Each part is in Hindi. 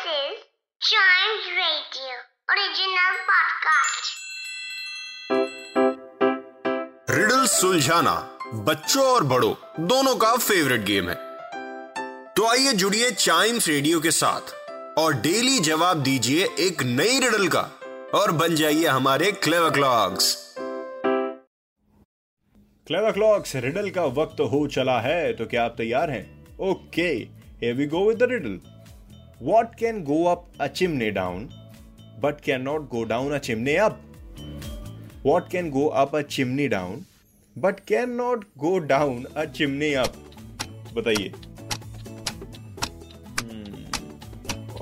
This is Chimes Radio original podcast. Riddle सुलझाना बच्चों और बड़ों दोनों का फेवरेट गेम है। तो आइए जुड़िए चाइम्स रेडियो के साथ और डेली जवाब दीजिए एक नई रिडल का और बन जाइए हमारे clever clocks clever clocks riddle का वक्त हो चला है तो क्या आप तैयार हैं? Okay here we go with the riddle what can go up a chimney down but can not go down a chimney up what can go up a chimney down but can not go down a chimney up बताइए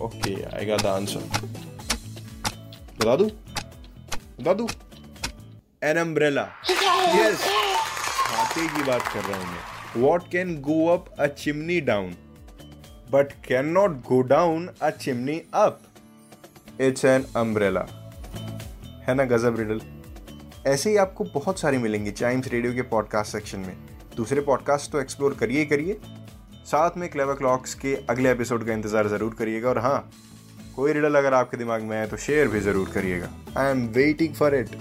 ओके आएगा द आंसर बता दू? बता दू? एन अम्ब्रेला यस की बात कर रहा हूँ मैं। What can go up a chimney down but can not go down a chimney up it's an umbrella है ना, गजब रिडल ऐसे ही आपको बहुत सारी मिलेंगी चाइम्स रेडियो के पॉडकास्ट सेक्शन में। दूसरे पॉडकास्ट तो एक्सप्लोर करिए करिए। साथ में क्लेवर क्लॉक्स के अगले एपिसोड का इंतज़ार ज़रूर करिएगा और हाँ कोई रिडल अगर आपके दिमाग में है तो शेयर भी ज़रूर करिएगा। I am waiting for it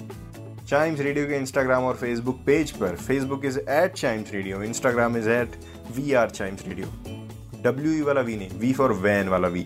Chimes Radio के इंस्टाग्राम और फेसबुक पेज पर। Facebook is at Chimes Radio Instagram is at we are Chimes Radio W वाला वी नहीं वी फॉर वैन वाला वी